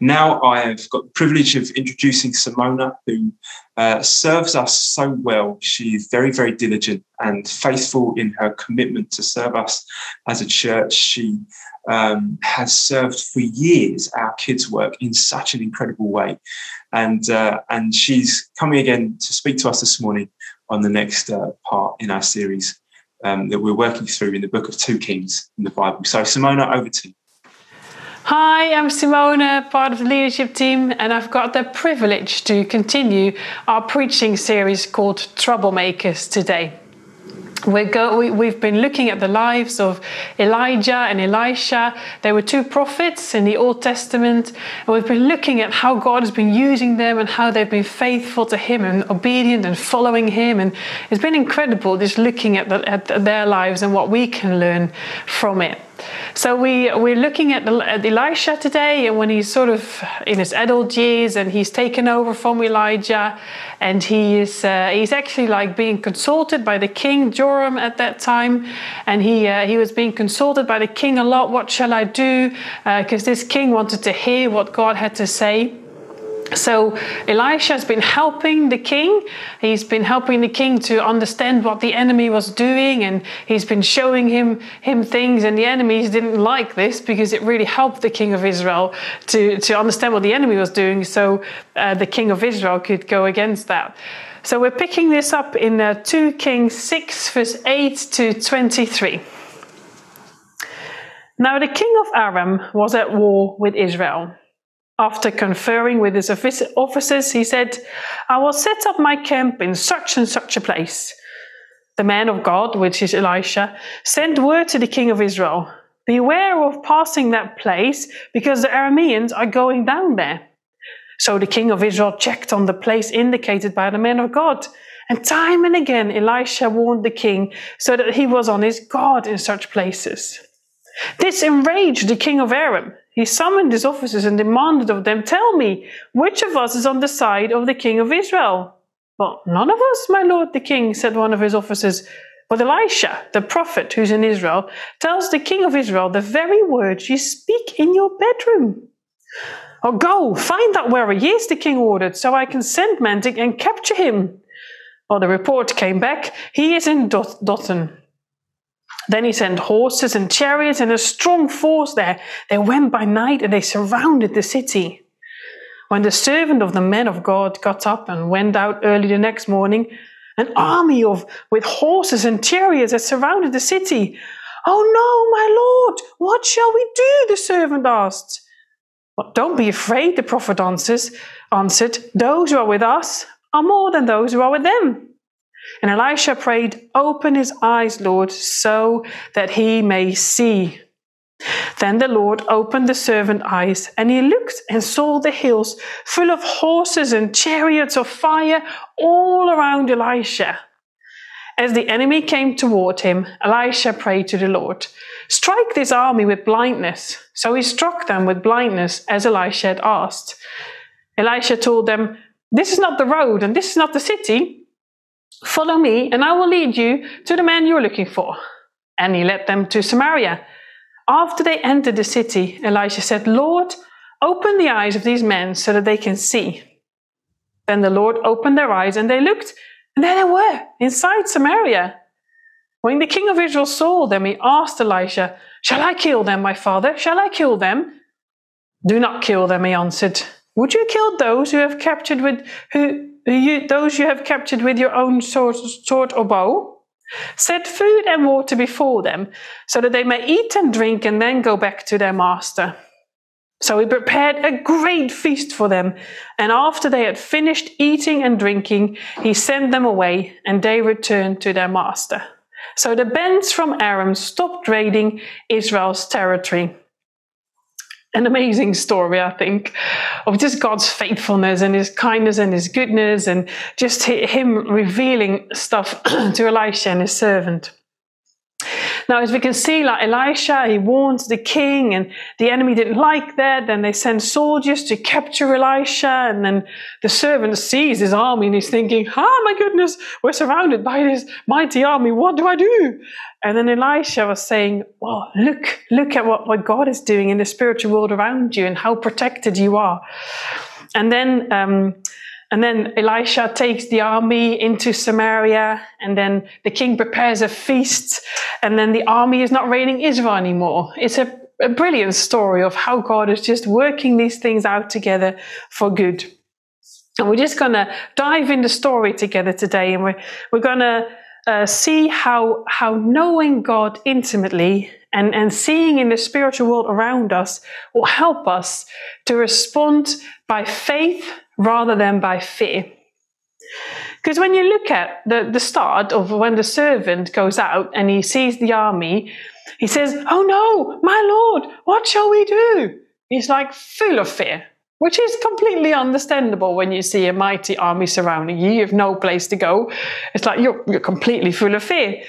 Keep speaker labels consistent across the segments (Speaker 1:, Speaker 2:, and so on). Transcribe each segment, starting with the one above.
Speaker 1: Now I have got the privilege of introducing Simona, who uh, serves us so well. She is very, very diligent and faithful in her commitment to serve us as a church. She um, has served for years our kids' work in such an incredible way. And, uh, and she's coming again to speak to us this morning on the next uh, part in our series um, that we're working through in the book of 2 Kings in the Bible. So, Simona, over to you.
Speaker 2: Hi, I'm Simona, part of the leadership team, and I've got the privilege to continue our preaching series called Troublemakers today. We're go, we, have been looking at the lives of Elijah and Elisha. They were two prophets in the Old Testament. And we've been looking at how God has been using them and how they've been faithful to Him and obedient and following Him. And it's been incredible just looking at, the, at their lives and what we can learn from it. So we we're looking at, at Elisha today, and when he's sort of in his adult years, and he's taken over from Elijah, and he is uh, he's actually like being consulted by the king Joram at that time, and he uh, he was being consulted by the king a lot. What shall I do? Because uh, this king wanted to hear what God had to say. So Elisha has been helping the king. He's been helping the king to understand what the enemy was doing, and he's been showing him him things. And the enemies didn't like this because it really helped the king of Israel to to understand what the enemy was doing. So uh, the king of Israel could go against that. So we're picking this up in uh, 2 Kings 6, verse 8 to 23. Now the king of Aram was at war with Israel. After conferring with his officers, he said, I will set up my camp in such and such a place. The man of God, which is Elisha, sent word to the king of Israel Beware of passing that place, because the Arameans are going down there. So the king of Israel checked on the place indicated by the man of God. And time and again, Elisha warned the king so that he was on his guard in such places. This enraged the king of Aram. He summoned his officers and demanded of them, Tell me, which of us is on the side of the king of Israel? Well, none of us, my lord the king, said one of his officers. But Elisha, the prophet who's in Israel, tells the king of Israel the very words you speak in your bedroom. Oh, go, find that where he is, the king ordered, so I can send men to, and capture him. Well, the report came back. He is in Dot- Dothan. Then he sent horses and chariots and a strong force there. They went by night and they surrounded the city. When the servant of the men of God got up and went out early the next morning, an army of with horses and chariots had surrounded the city. Oh no, my lord, what shall we do? The servant asked. Well, don't be afraid, the prophet answers, answered. Those who are with us are more than those who are with them. And Elisha prayed, Open his eyes, Lord, so that he may see. Then the Lord opened the servant's eyes, and he looked and saw the hills full of horses and chariots of fire all around Elisha. As the enemy came toward him, Elisha prayed to the Lord, Strike this army with blindness. So he struck them with blindness, as Elisha had asked. Elisha told them, This is not the road, and this is not the city. Follow me, and I will lead you to the man you are looking for. And he led them to Samaria. After they entered the city, Elisha said, Lord, open the eyes of these men so that they can see. Then the Lord opened their eyes, and they looked, and there they were, inside Samaria. When the king of Israel saw them, he asked Elisha, Shall I kill them, my father? Shall I kill them? Do not kill them, he answered. Would you kill those who have captured with who you, those you have captured with your own sword, sword or bow. Set food and water before them, so that they may eat and drink and then go back to their master. So he prepared a great feast for them, and after they had finished eating and drinking, he sent them away, and they returned to their master. So the bands from Aram stopped raiding Israel's territory an amazing story, I think, of just God's faithfulness and his kindness and his goodness and just him revealing stuff to Elisha and his servant. Now, as we can see, like Elisha, he warns the king, and the enemy didn't like that. Then they send soldiers to capture Elisha, and then the servant sees his army and he's thinking, Oh my goodness, we're surrounded by this mighty army. What do I do? And then Elisha was saying, Well, look, look at what, what God is doing in the spiritual world around you and how protected you are. And then um, and then Elisha takes the army into Samaria, and then the king prepares a feast, and then the army is not raiding Israel anymore. It's a, a brilliant story of how God is just working these things out together for good. And we're just going to dive in the story together today, and we're, we're going to uh, see how, how knowing God intimately and, and seeing in the spiritual world around us will help us to respond by faith rather than by fear. Because when you look at the, the start of when the servant goes out and he sees the army, he says, Oh no, my lord, what shall we do? He's like full of fear, which is completely understandable when you see a mighty army surrounding you. You have no place to go. It's like you're, you're completely full of fear.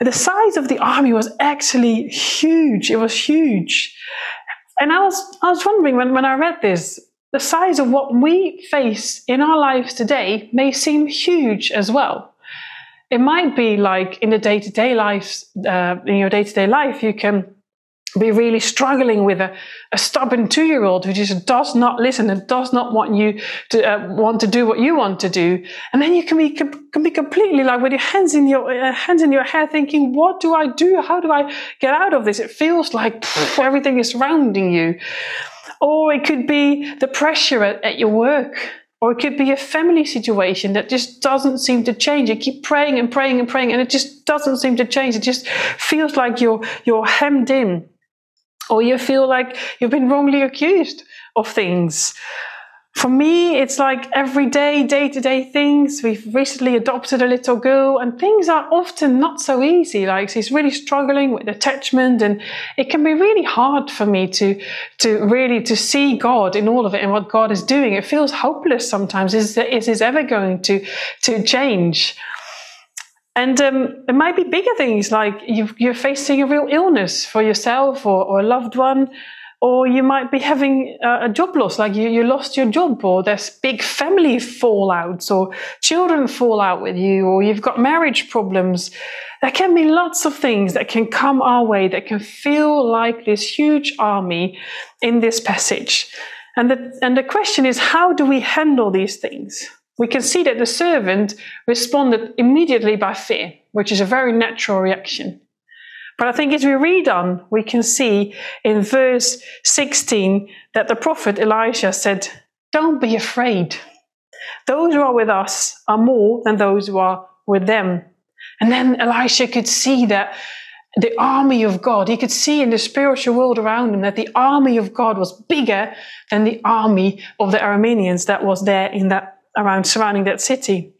Speaker 2: The size of the army was actually huge. It was huge. And I was, I was wondering when, when I read this, the size of what we face in our lives today may seem huge as well. It might be like in the day to day life, uh, in your day to day life, you can be really struggling with a, a stubborn two year old who just does not listen and does not want you to uh, want to do what you want to do. And then you can be, can be completely like with your hands in your uh, hands in your hair thinking, what do I do? How do I get out of this? It feels like pff, everything is surrounding you. Or it could be the pressure at, at your work. Or it could be a family situation that just doesn't seem to change. You keep praying and praying and praying, and it just doesn't seem to change. It just feels like you're you're hemmed in, or you feel like you've been wrongly accused of things. For me, it's like everyday, day to day things. We've recently adopted a little girl, and things are often not so easy. Like she's really struggling with attachment, and it can be really hard for me to to really to see God in all of it and what God is doing. It feels hopeless sometimes. Is is this ever going to to change? And um, it might be bigger things like you are facing a real illness for yourself or, or a loved one or you might be having a, job loss, like you, you lost your job, or there's big family fallouts, or children fall out with you, or you've got marriage problems. There can be lots of things that can come our way that can feel like this huge army in this passage. And the, and the question is, how do we handle these things? We can see that the servant responded immediately by fear, which is a very natural reaction. But I think as we read on, we can see in verse 16 that the prophet Elijah said, Don't be afraid. Those who are with us are more than those who are with them. And then Elisha could see that the army of God, he could see in the spiritual world around him that the army of God was bigger than the army of the Arameans that was there in that around surrounding that city.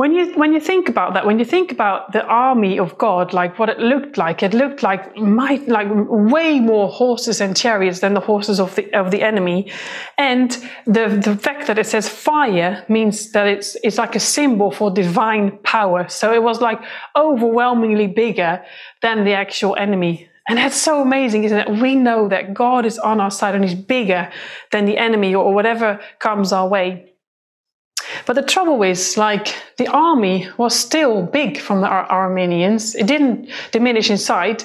Speaker 2: When you when you think about that, when you think about the army of God, like what it looked like, it looked like might like way more horses and chariots than the horses of the of the enemy, and the the fact that it says fire means that it's it's like a symbol for divine power. So it was like overwhelmingly bigger than the actual enemy. And that's so amazing, isn't it? We know that God is on our side and He's bigger than the enemy or whatever comes our way. But the trouble is, like, the army was still big from the Ar- Arameans. It didn't diminish in size.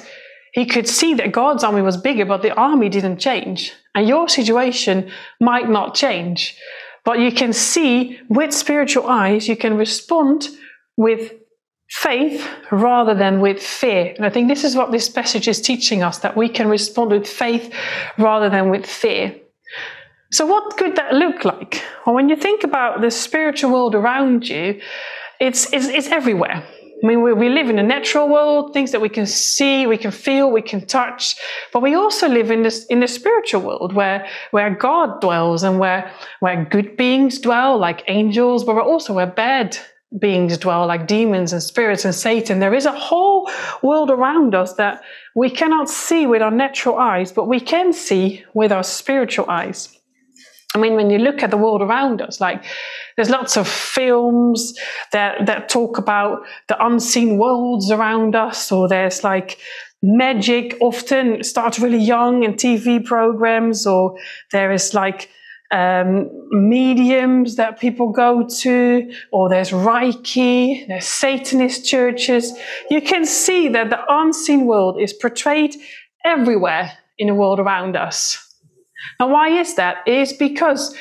Speaker 2: He could see that God's army was bigger, but the army didn't change. And your situation might not change. But you can see with spiritual eyes, you can respond with faith rather than with fear. And I think this is what this passage is teaching us that we can respond with faith rather than with fear. So, what could that look like? Well, when you think about the spiritual world around you, it's, it's, it's everywhere. I mean, we, we live in a natural world, things that we can see, we can feel, we can touch, but we also live in this in the spiritual world where where God dwells and where where good beings dwell, like angels, but also where bad beings dwell, like demons and spirits and Satan. There is a whole world around us that we cannot see with our natural eyes, but we can see with our spiritual eyes. I mean, when you look at the world around us, like there's lots of films that, that talk about the unseen worlds around us, or there's like magic often starts really young in TV programs, or there is like um, mediums that people go to, or there's Reiki, there's Satanist churches. You can see that the unseen world is portrayed everywhere in the world around us. And why is that? It is because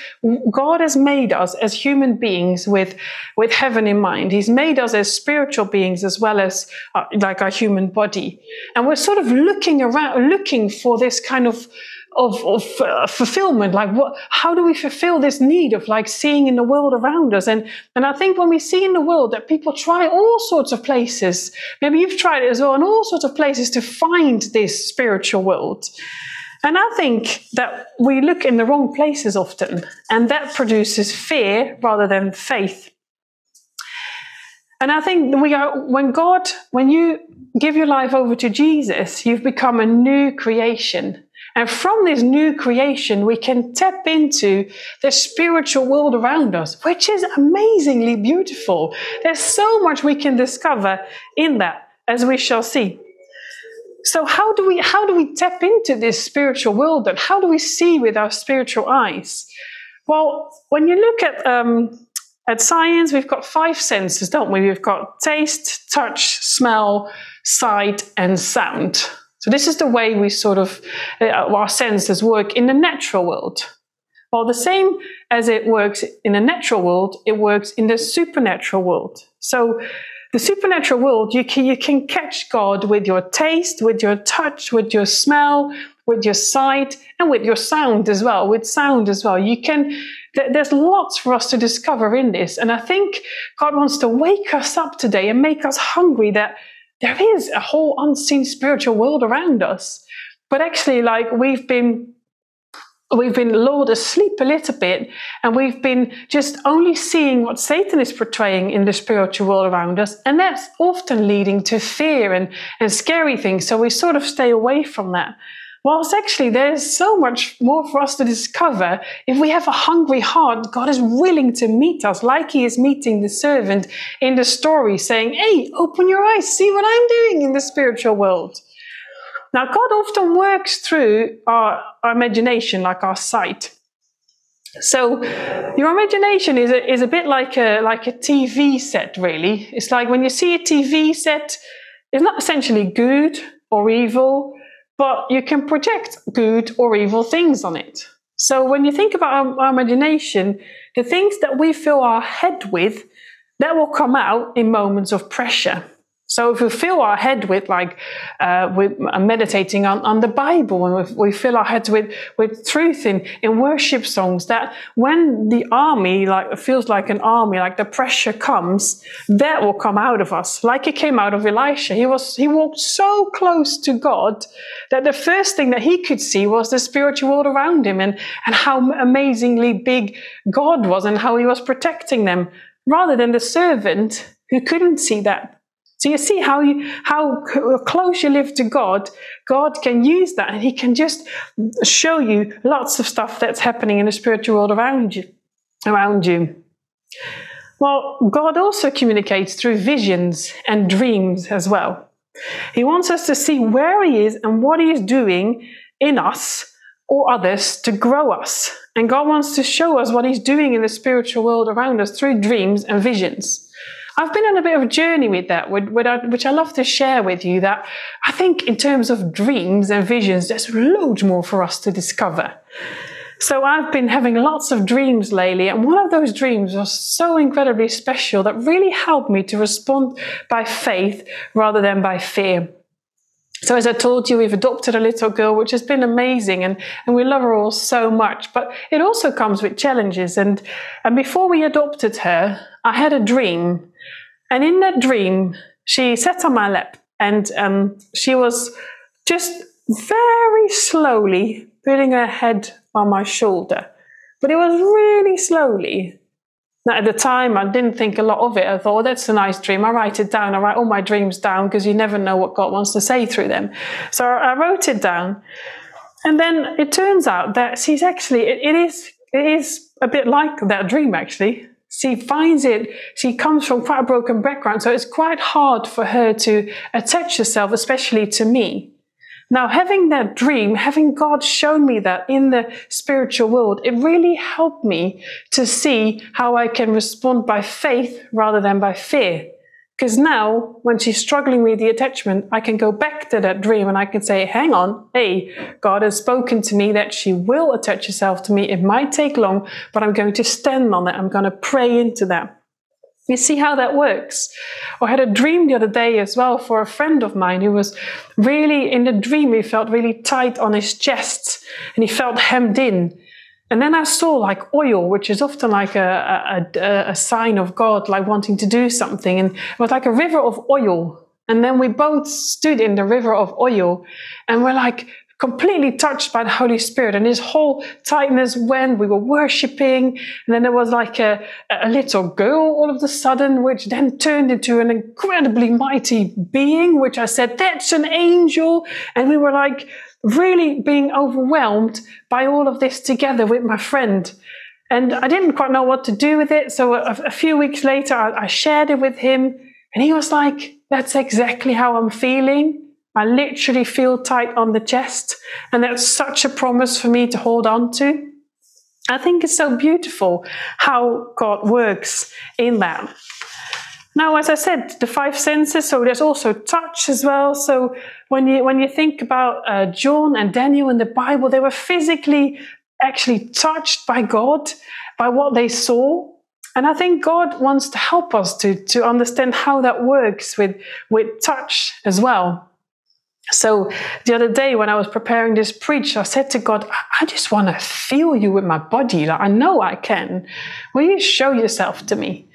Speaker 2: God has made us as human beings with, with heaven in mind. He's made us as spiritual beings as well as uh, like our human body. And we're sort of looking around, looking for this kind of of, of uh, fulfillment like what how do we fulfill this need of like seeing in the world around us and and i think when we see in the world that people try all sorts of places maybe you've tried it as well in all sorts of places to find this spiritual world and I think that we look in the wrong places often, and that produces fear rather than faith. And I think we are, when God, when you give your life over to Jesus, you've become a new creation. And from this new creation, we can tap into the spiritual world around us, which is amazingly beautiful. There's so much we can discover in that, as we shall see. So how do we how do we tap into this spiritual world and how do we see with our spiritual eyes? Well, when you look at um, at science, we've got five senses, don't we? We've got taste, touch, smell, sight, and sound. So this is the way we sort of uh, our senses work in the natural world. Well, the same as it works in the natural world, it works in the supernatural world. So the supernatural world, you can, you can catch God with your taste, with your touch, with your smell, with your sight, and with your sound as well, with sound as well. You can, there's lots for us to discover in this. And I think God wants to wake us up today and make us hungry that there is a whole unseen spiritual world around us. But actually, like we've been we've been lulled asleep a little bit and we've been just only seeing what Satan is portraying in the spiritual world around us. And that's often leading to fear and, and scary things. So we sort of stay away from that. Whilst actually there's so much more for us to discover. If we have a hungry heart, God is willing to meet us like he is meeting the servant in the story saying, Hey, open your eyes, see what I'm doing in the spiritual world. Now, God often works through our, our imagination, like our sight. So your imagination is a, is a bit like a, like a TV set, really. It's like when you see a TV set, it's not essentially good or evil, but you can project good or evil things on it. So when you think about our, our imagination, the things that we fill our head with, that will come out in moments of pressure. So if we fill our head with like uh, with uh, meditating on, on the Bible, and we, we fill our heads with with truth in in worship songs, that when the army like feels like an army, like the pressure comes, that will come out of us, like it came out of Elisha. He was he walked so close to God that the first thing that he could see was the spiritual world around him, and and how amazingly big God was, and how He was protecting them, rather than the servant who couldn't see that so you see how you how close you live to God, God can use that and he can just show you lots of stuff that's happening in the spiritual world around you around you. Well, God also communicates through visions and dreams as well. He wants us to see where he is and what he is doing in us or others to grow us. And God wants to show us what he's doing in the spiritual world around us through dreams and visions. I've been on a bit of a journey with that, which I love to share with you. That I think, in terms of dreams and visions, there's loads more for us to discover. So I've been having lots of dreams lately, and one of those dreams was so incredibly special that really helped me to respond by faith rather than by fear. So as I told you, we've adopted a little girl, which has been amazing, and, and we love her all so much. But it also comes with challenges. And and before we adopted her, I had a dream and in that dream, she sat on my lap and um, she was just very slowly putting her head on my shoulder. But it was really slowly. Now, at the time, I didn't think a lot of it. I thought, oh, that's a nice dream. I write it down. I write all my dreams down because you never know what God wants to say through them. So I wrote it down. And then it turns out that she's actually, it, it is it is a bit like that dream, actually. She finds it, she comes from quite a broken background, so it's quite hard for her to attach herself, especially to me. Now, having that dream, having God shown me that in the spiritual world, it really helped me to see how I can respond by faith rather than by fear. Because now, when she's struggling with the attachment, I can go back to that dream and I can say, hang on, hey, God has spoken to me that she will attach herself to me. It might take long, but I'm going to stand on it. I'm going to pray into that. You see how that works? I had a dream the other day as well for a friend of mine who was really, in the dream, he felt really tight on his chest and he felt hemmed in. And then I saw like oil, which is often like a, a, a, sign of God, like wanting to do something. And it was like a river of oil. And then we both stood in the river of oil and we're like completely touched by the Holy Spirit. And his whole tightness when we were worshiping. And then there was like a, a little girl all of a sudden, which then turned into an incredibly mighty being, which I said, that's an angel. And we were like, really being overwhelmed by all of this together with my friend. And I didn't quite know what to do with it. So a, a few weeks later, I, I shared it with him. And he was like, That's exactly how I'm feeling. I literally feel tight on the chest. And that's such a promise for me to hold on to. I think it's so beautiful how God works in that. Now, as I said, the five senses, so there's also touch as well. So when you, when you think about uh, John and Daniel in the Bible, they were physically actually touched by God, by what they saw. And I think God wants to help us to, to understand how that works with, with touch as well. So the other day when I was preparing this preach, I said to God, I just want to feel you with my body. Like I know I can. Will you show yourself to me?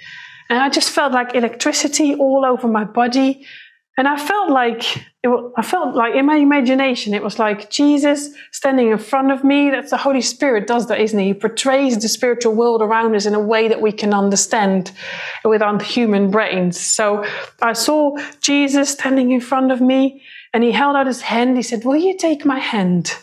Speaker 2: And I just felt like electricity all over my body. And I felt like it, I felt like in my imagination, it was like Jesus standing in front of me. That's the Holy Spirit does that, isn't he? He portrays the spiritual world around us in a way that we can understand with our human brains. So I saw Jesus standing in front of me and he held out his hand. He said, Will you take my hand?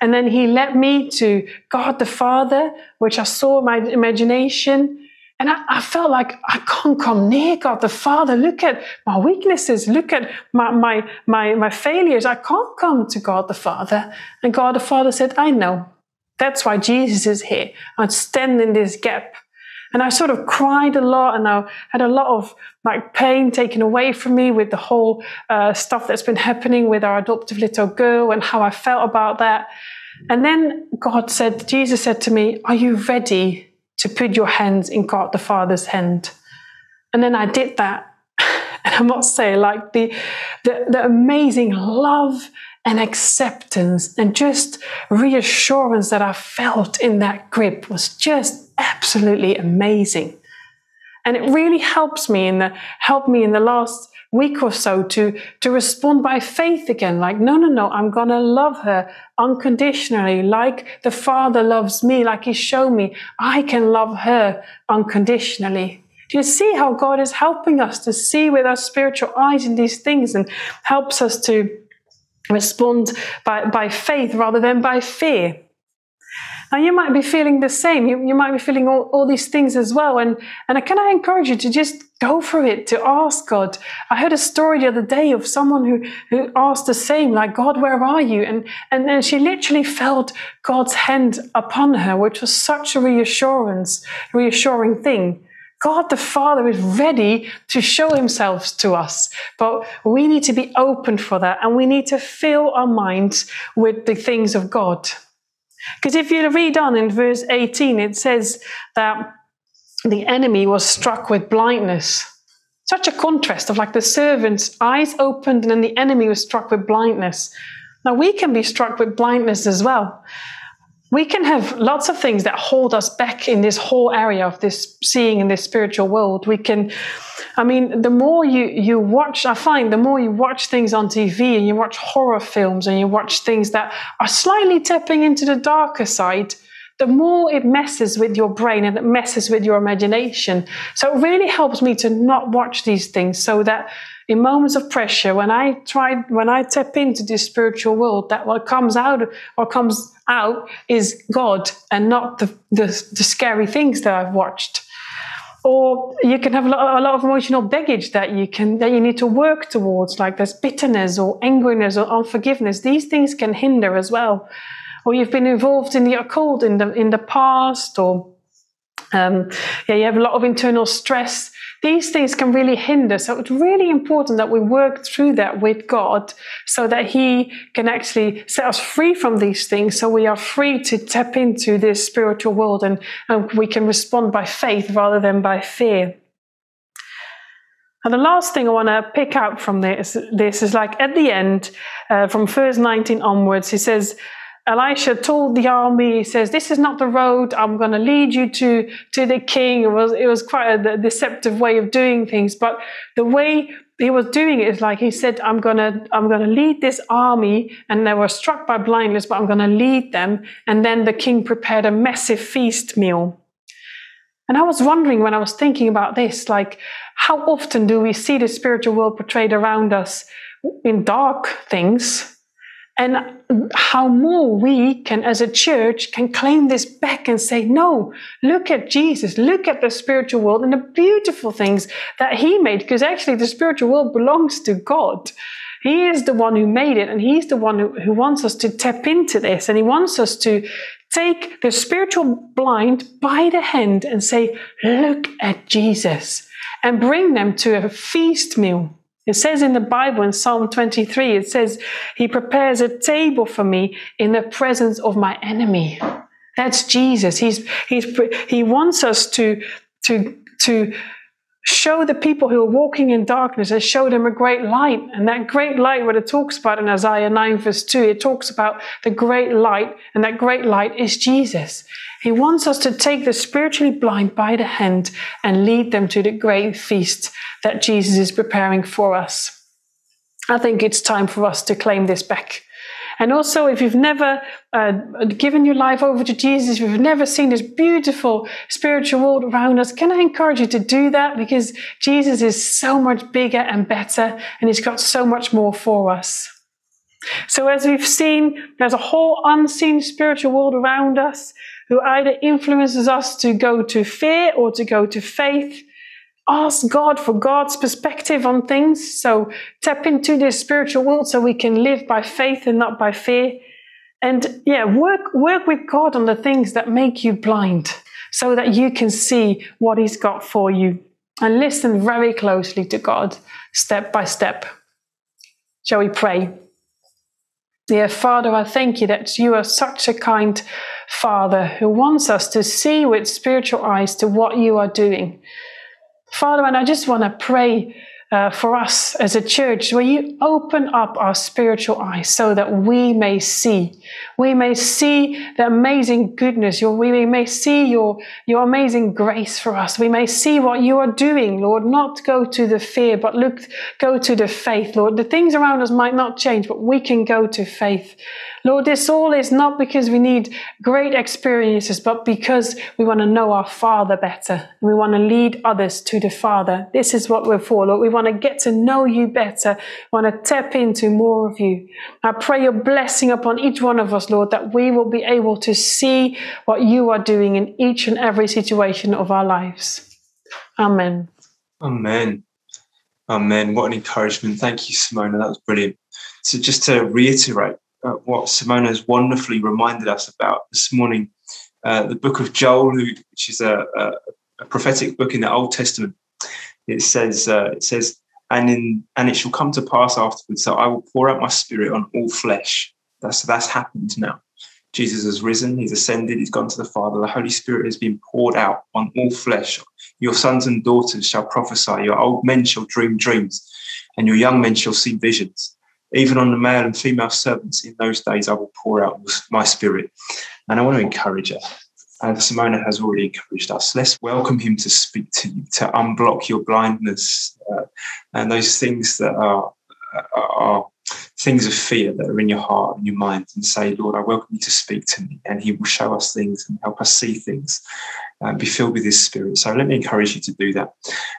Speaker 2: And then he led me to God the Father, which I saw in my imagination. And I, I, felt like I can't come near God the Father. Look at my weaknesses. Look at my, my, my, my failures. I can't come to God the Father. And God the Father said, I know. That's why Jesus is here. I stand in this gap. And I sort of cried a lot and I had a lot of like pain taken away from me with the whole uh, stuff that's been happening with our adoptive little girl and how I felt about that. And then God said, Jesus said to me, Are you ready to put your hands in God the Father's hand. And then I did that. And I must say, like the, the, the amazing love and acceptance and just reassurance that I felt in that grip was just absolutely amazing. And it really helps me in the helped me in the last week or so to, to respond by faith again. Like, no, no, no, I'm to love her unconditionally, like the Father loves me, like He showed me. I can love her unconditionally. Do you see how God is helping us to see with our spiritual eyes in these things and helps us to respond by, by faith rather than by fear? Now you might be feeling the same. You, you might be feeling all, all these things as well. And, and can I encourage you to just go for it, to ask God. I heard a story the other day of someone who, who asked the same, like, God, where are you? And, and then she literally felt God's hand upon her, which was such a reassurance, reassuring thing. God the Father is ready to show himself to us, but we need to be open for that and we need to fill our minds with the things of God. Because if you read on in verse 18, it says that the enemy was struck with blindness. Such a contrast of like the servant's eyes opened and then the enemy was struck with blindness. Now we can be struck with blindness as well. We can have lots of things that hold us back in this whole area of this seeing in this spiritual world. We can I mean, the more you, you watch, I find the more you watch things on TV and you watch horror films and you watch things that are slightly tapping into the darker side, the more it messes with your brain and it messes with your imagination. So it really helps me to not watch these things so that in moments of pressure, when I try, when I tap into this spiritual world, that what comes out, what comes out is God and not the, the, the scary things that I've watched. Or you can have a lot, a lot, of emotional baggage that you can that you need to work towards like there's bitterness or angriness or unforgiveness. These things can hinder as well. Or you've been involved in the occult in the in the past or um, yeah, you have a lot of internal stress. These things can really hinder. So it's really important that we work through that with God so that He can actually set us free from these things. So we are free to tap into this spiritual world and, and we can respond by faith rather than by fear. And the last thing I want to pick out from this, this is like at the end, uh, from verse 19 onwards, he says, Elisha told the army, he says, This is not the road. I'm going to lead you to, to the king. It was, it was quite a deceptive way of doing things. But the way he was doing it is like he said, I'm going to, I'm to lead this army. And they were struck by blindness, but I'm going to lead them. And then the king prepared a massive feast meal. And I was wondering when I was thinking about this, like, how often do we see the spiritual world portrayed around us in dark things? And how more we can as a church can claim this back and say no look at jesus. Look at the spiritual world and the beautiful things that he made. Because actually the spiritual world belongs to god. He is the one who made it and he's the one who, who wants us to tap into this. And he wants us to take the spiritual blind by the hand and say look at jesus and bring them to a feast meal it says in the Bible in Psalm 23, it says, He prepares a table for me in the presence of my enemy. That's Jesus. He's, he's, he wants us to, to, to show the people who are walking in darkness and show them a great light. And that great light, what it talks about in Isaiah 9, verse 2, it talks about the great light, and that great light is Jesus. He wants us to take the spiritually blind by the hand and lead them to the great feast that Jesus is preparing for us. I think it's time for us to claim this back. And also, if you've never uh, given your life over to Jesus, if you've never seen this beautiful spiritual world around us, can I encourage you to do that? Because Jesus is so much bigger and better, and He's got so much more for us. So, as we've seen, there's a whole unseen spiritual world around us who either influences us to go to fear or to go to faith ask God for God's perspective on things. So tap into this spiritual world so we can live by faith and not by fear. And yeah, work, work with God on the things that make you blind so that you can see what He's got for you. And listen very closely to God step by step. Shall we pray? Dear Father, I thank you that you are such a kind Father who wants us to see with spiritual eyes to what you are doing. Father, and I just want to pray uh, for us as a church, where you open up our spiritual eyes so that we may see. We may see the amazing goodness. Your, we may see your, your amazing grace for us. We may see what you are doing, Lord. Not go to the fear, but look, go to the faith, Lord. The things around us might not change, but we can go to faith. Lord, this all is not because we need great experiences, but because we want to know our Father better. And We want to lead others to the Father. This is what we're for, Lord. We want to get to know you better. We want to tap into more of you. I pray your blessing upon each one of us, Lord, that we will be able to see what you are doing in each and every situation of our lives. Amen.
Speaker 1: Amen. Amen. What an encouragement. Thank you, Simona. That was brilliant. So, just to reiterate, what Simona has wonderfully reminded us about this morning. Uh, the book of Joel, which is a, a, a, prophetic book in the Old Testament, it says, uh, it says, and in and it shall come to pass afterwards that I will pour out my spirit on all flesh. That's that's happened now. Jesus has risen, he's ascended, he's gone to the Father. The Holy Spirit has been poured out on all flesh. Your sons and daughters shall prophesy, your old men shall dream dreams, and your young men shall see visions even on the male and female servants in those days, I will pour out my spirit. And I want to encourage us. And Simona has already encouraged us. Let's welcome him to speak to you, to unblock your blindness uh, and those things that are, are things of fear that are in your heart and your mind and say, Lord, I welcome you to speak to me. And he will show us things and help us see things and be filled with his spirit. So let me encourage you to do that.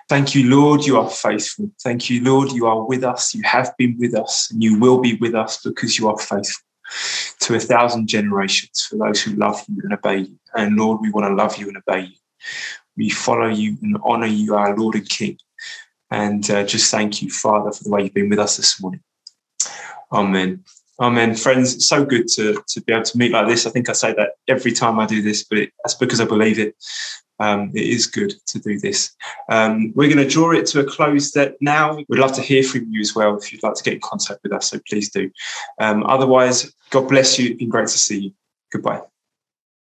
Speaker 1: Thank you, Lord, you are faithful. Thank you, Lord, you are with us. You have been with us and you will be with us because you are faithful to a thousand generations for those who love you and obey you. And Lord, we want to love you and obey you. We follow you and honor you, our Lord and King. And uh, just thank you, Father, for the way you've been with us this morning. Amen. Amen. Friends, so good to, to be able to meet like this. I think I say that every time I do this, but it, that's because I believe it. Um, it is good to do this. Um, we're going to draw it to a close that now. We'd love to hear from you as well if you'd like to get in contact with us, so please do. Um, otherwise, God bless you. It's been great to see you. Goodbye.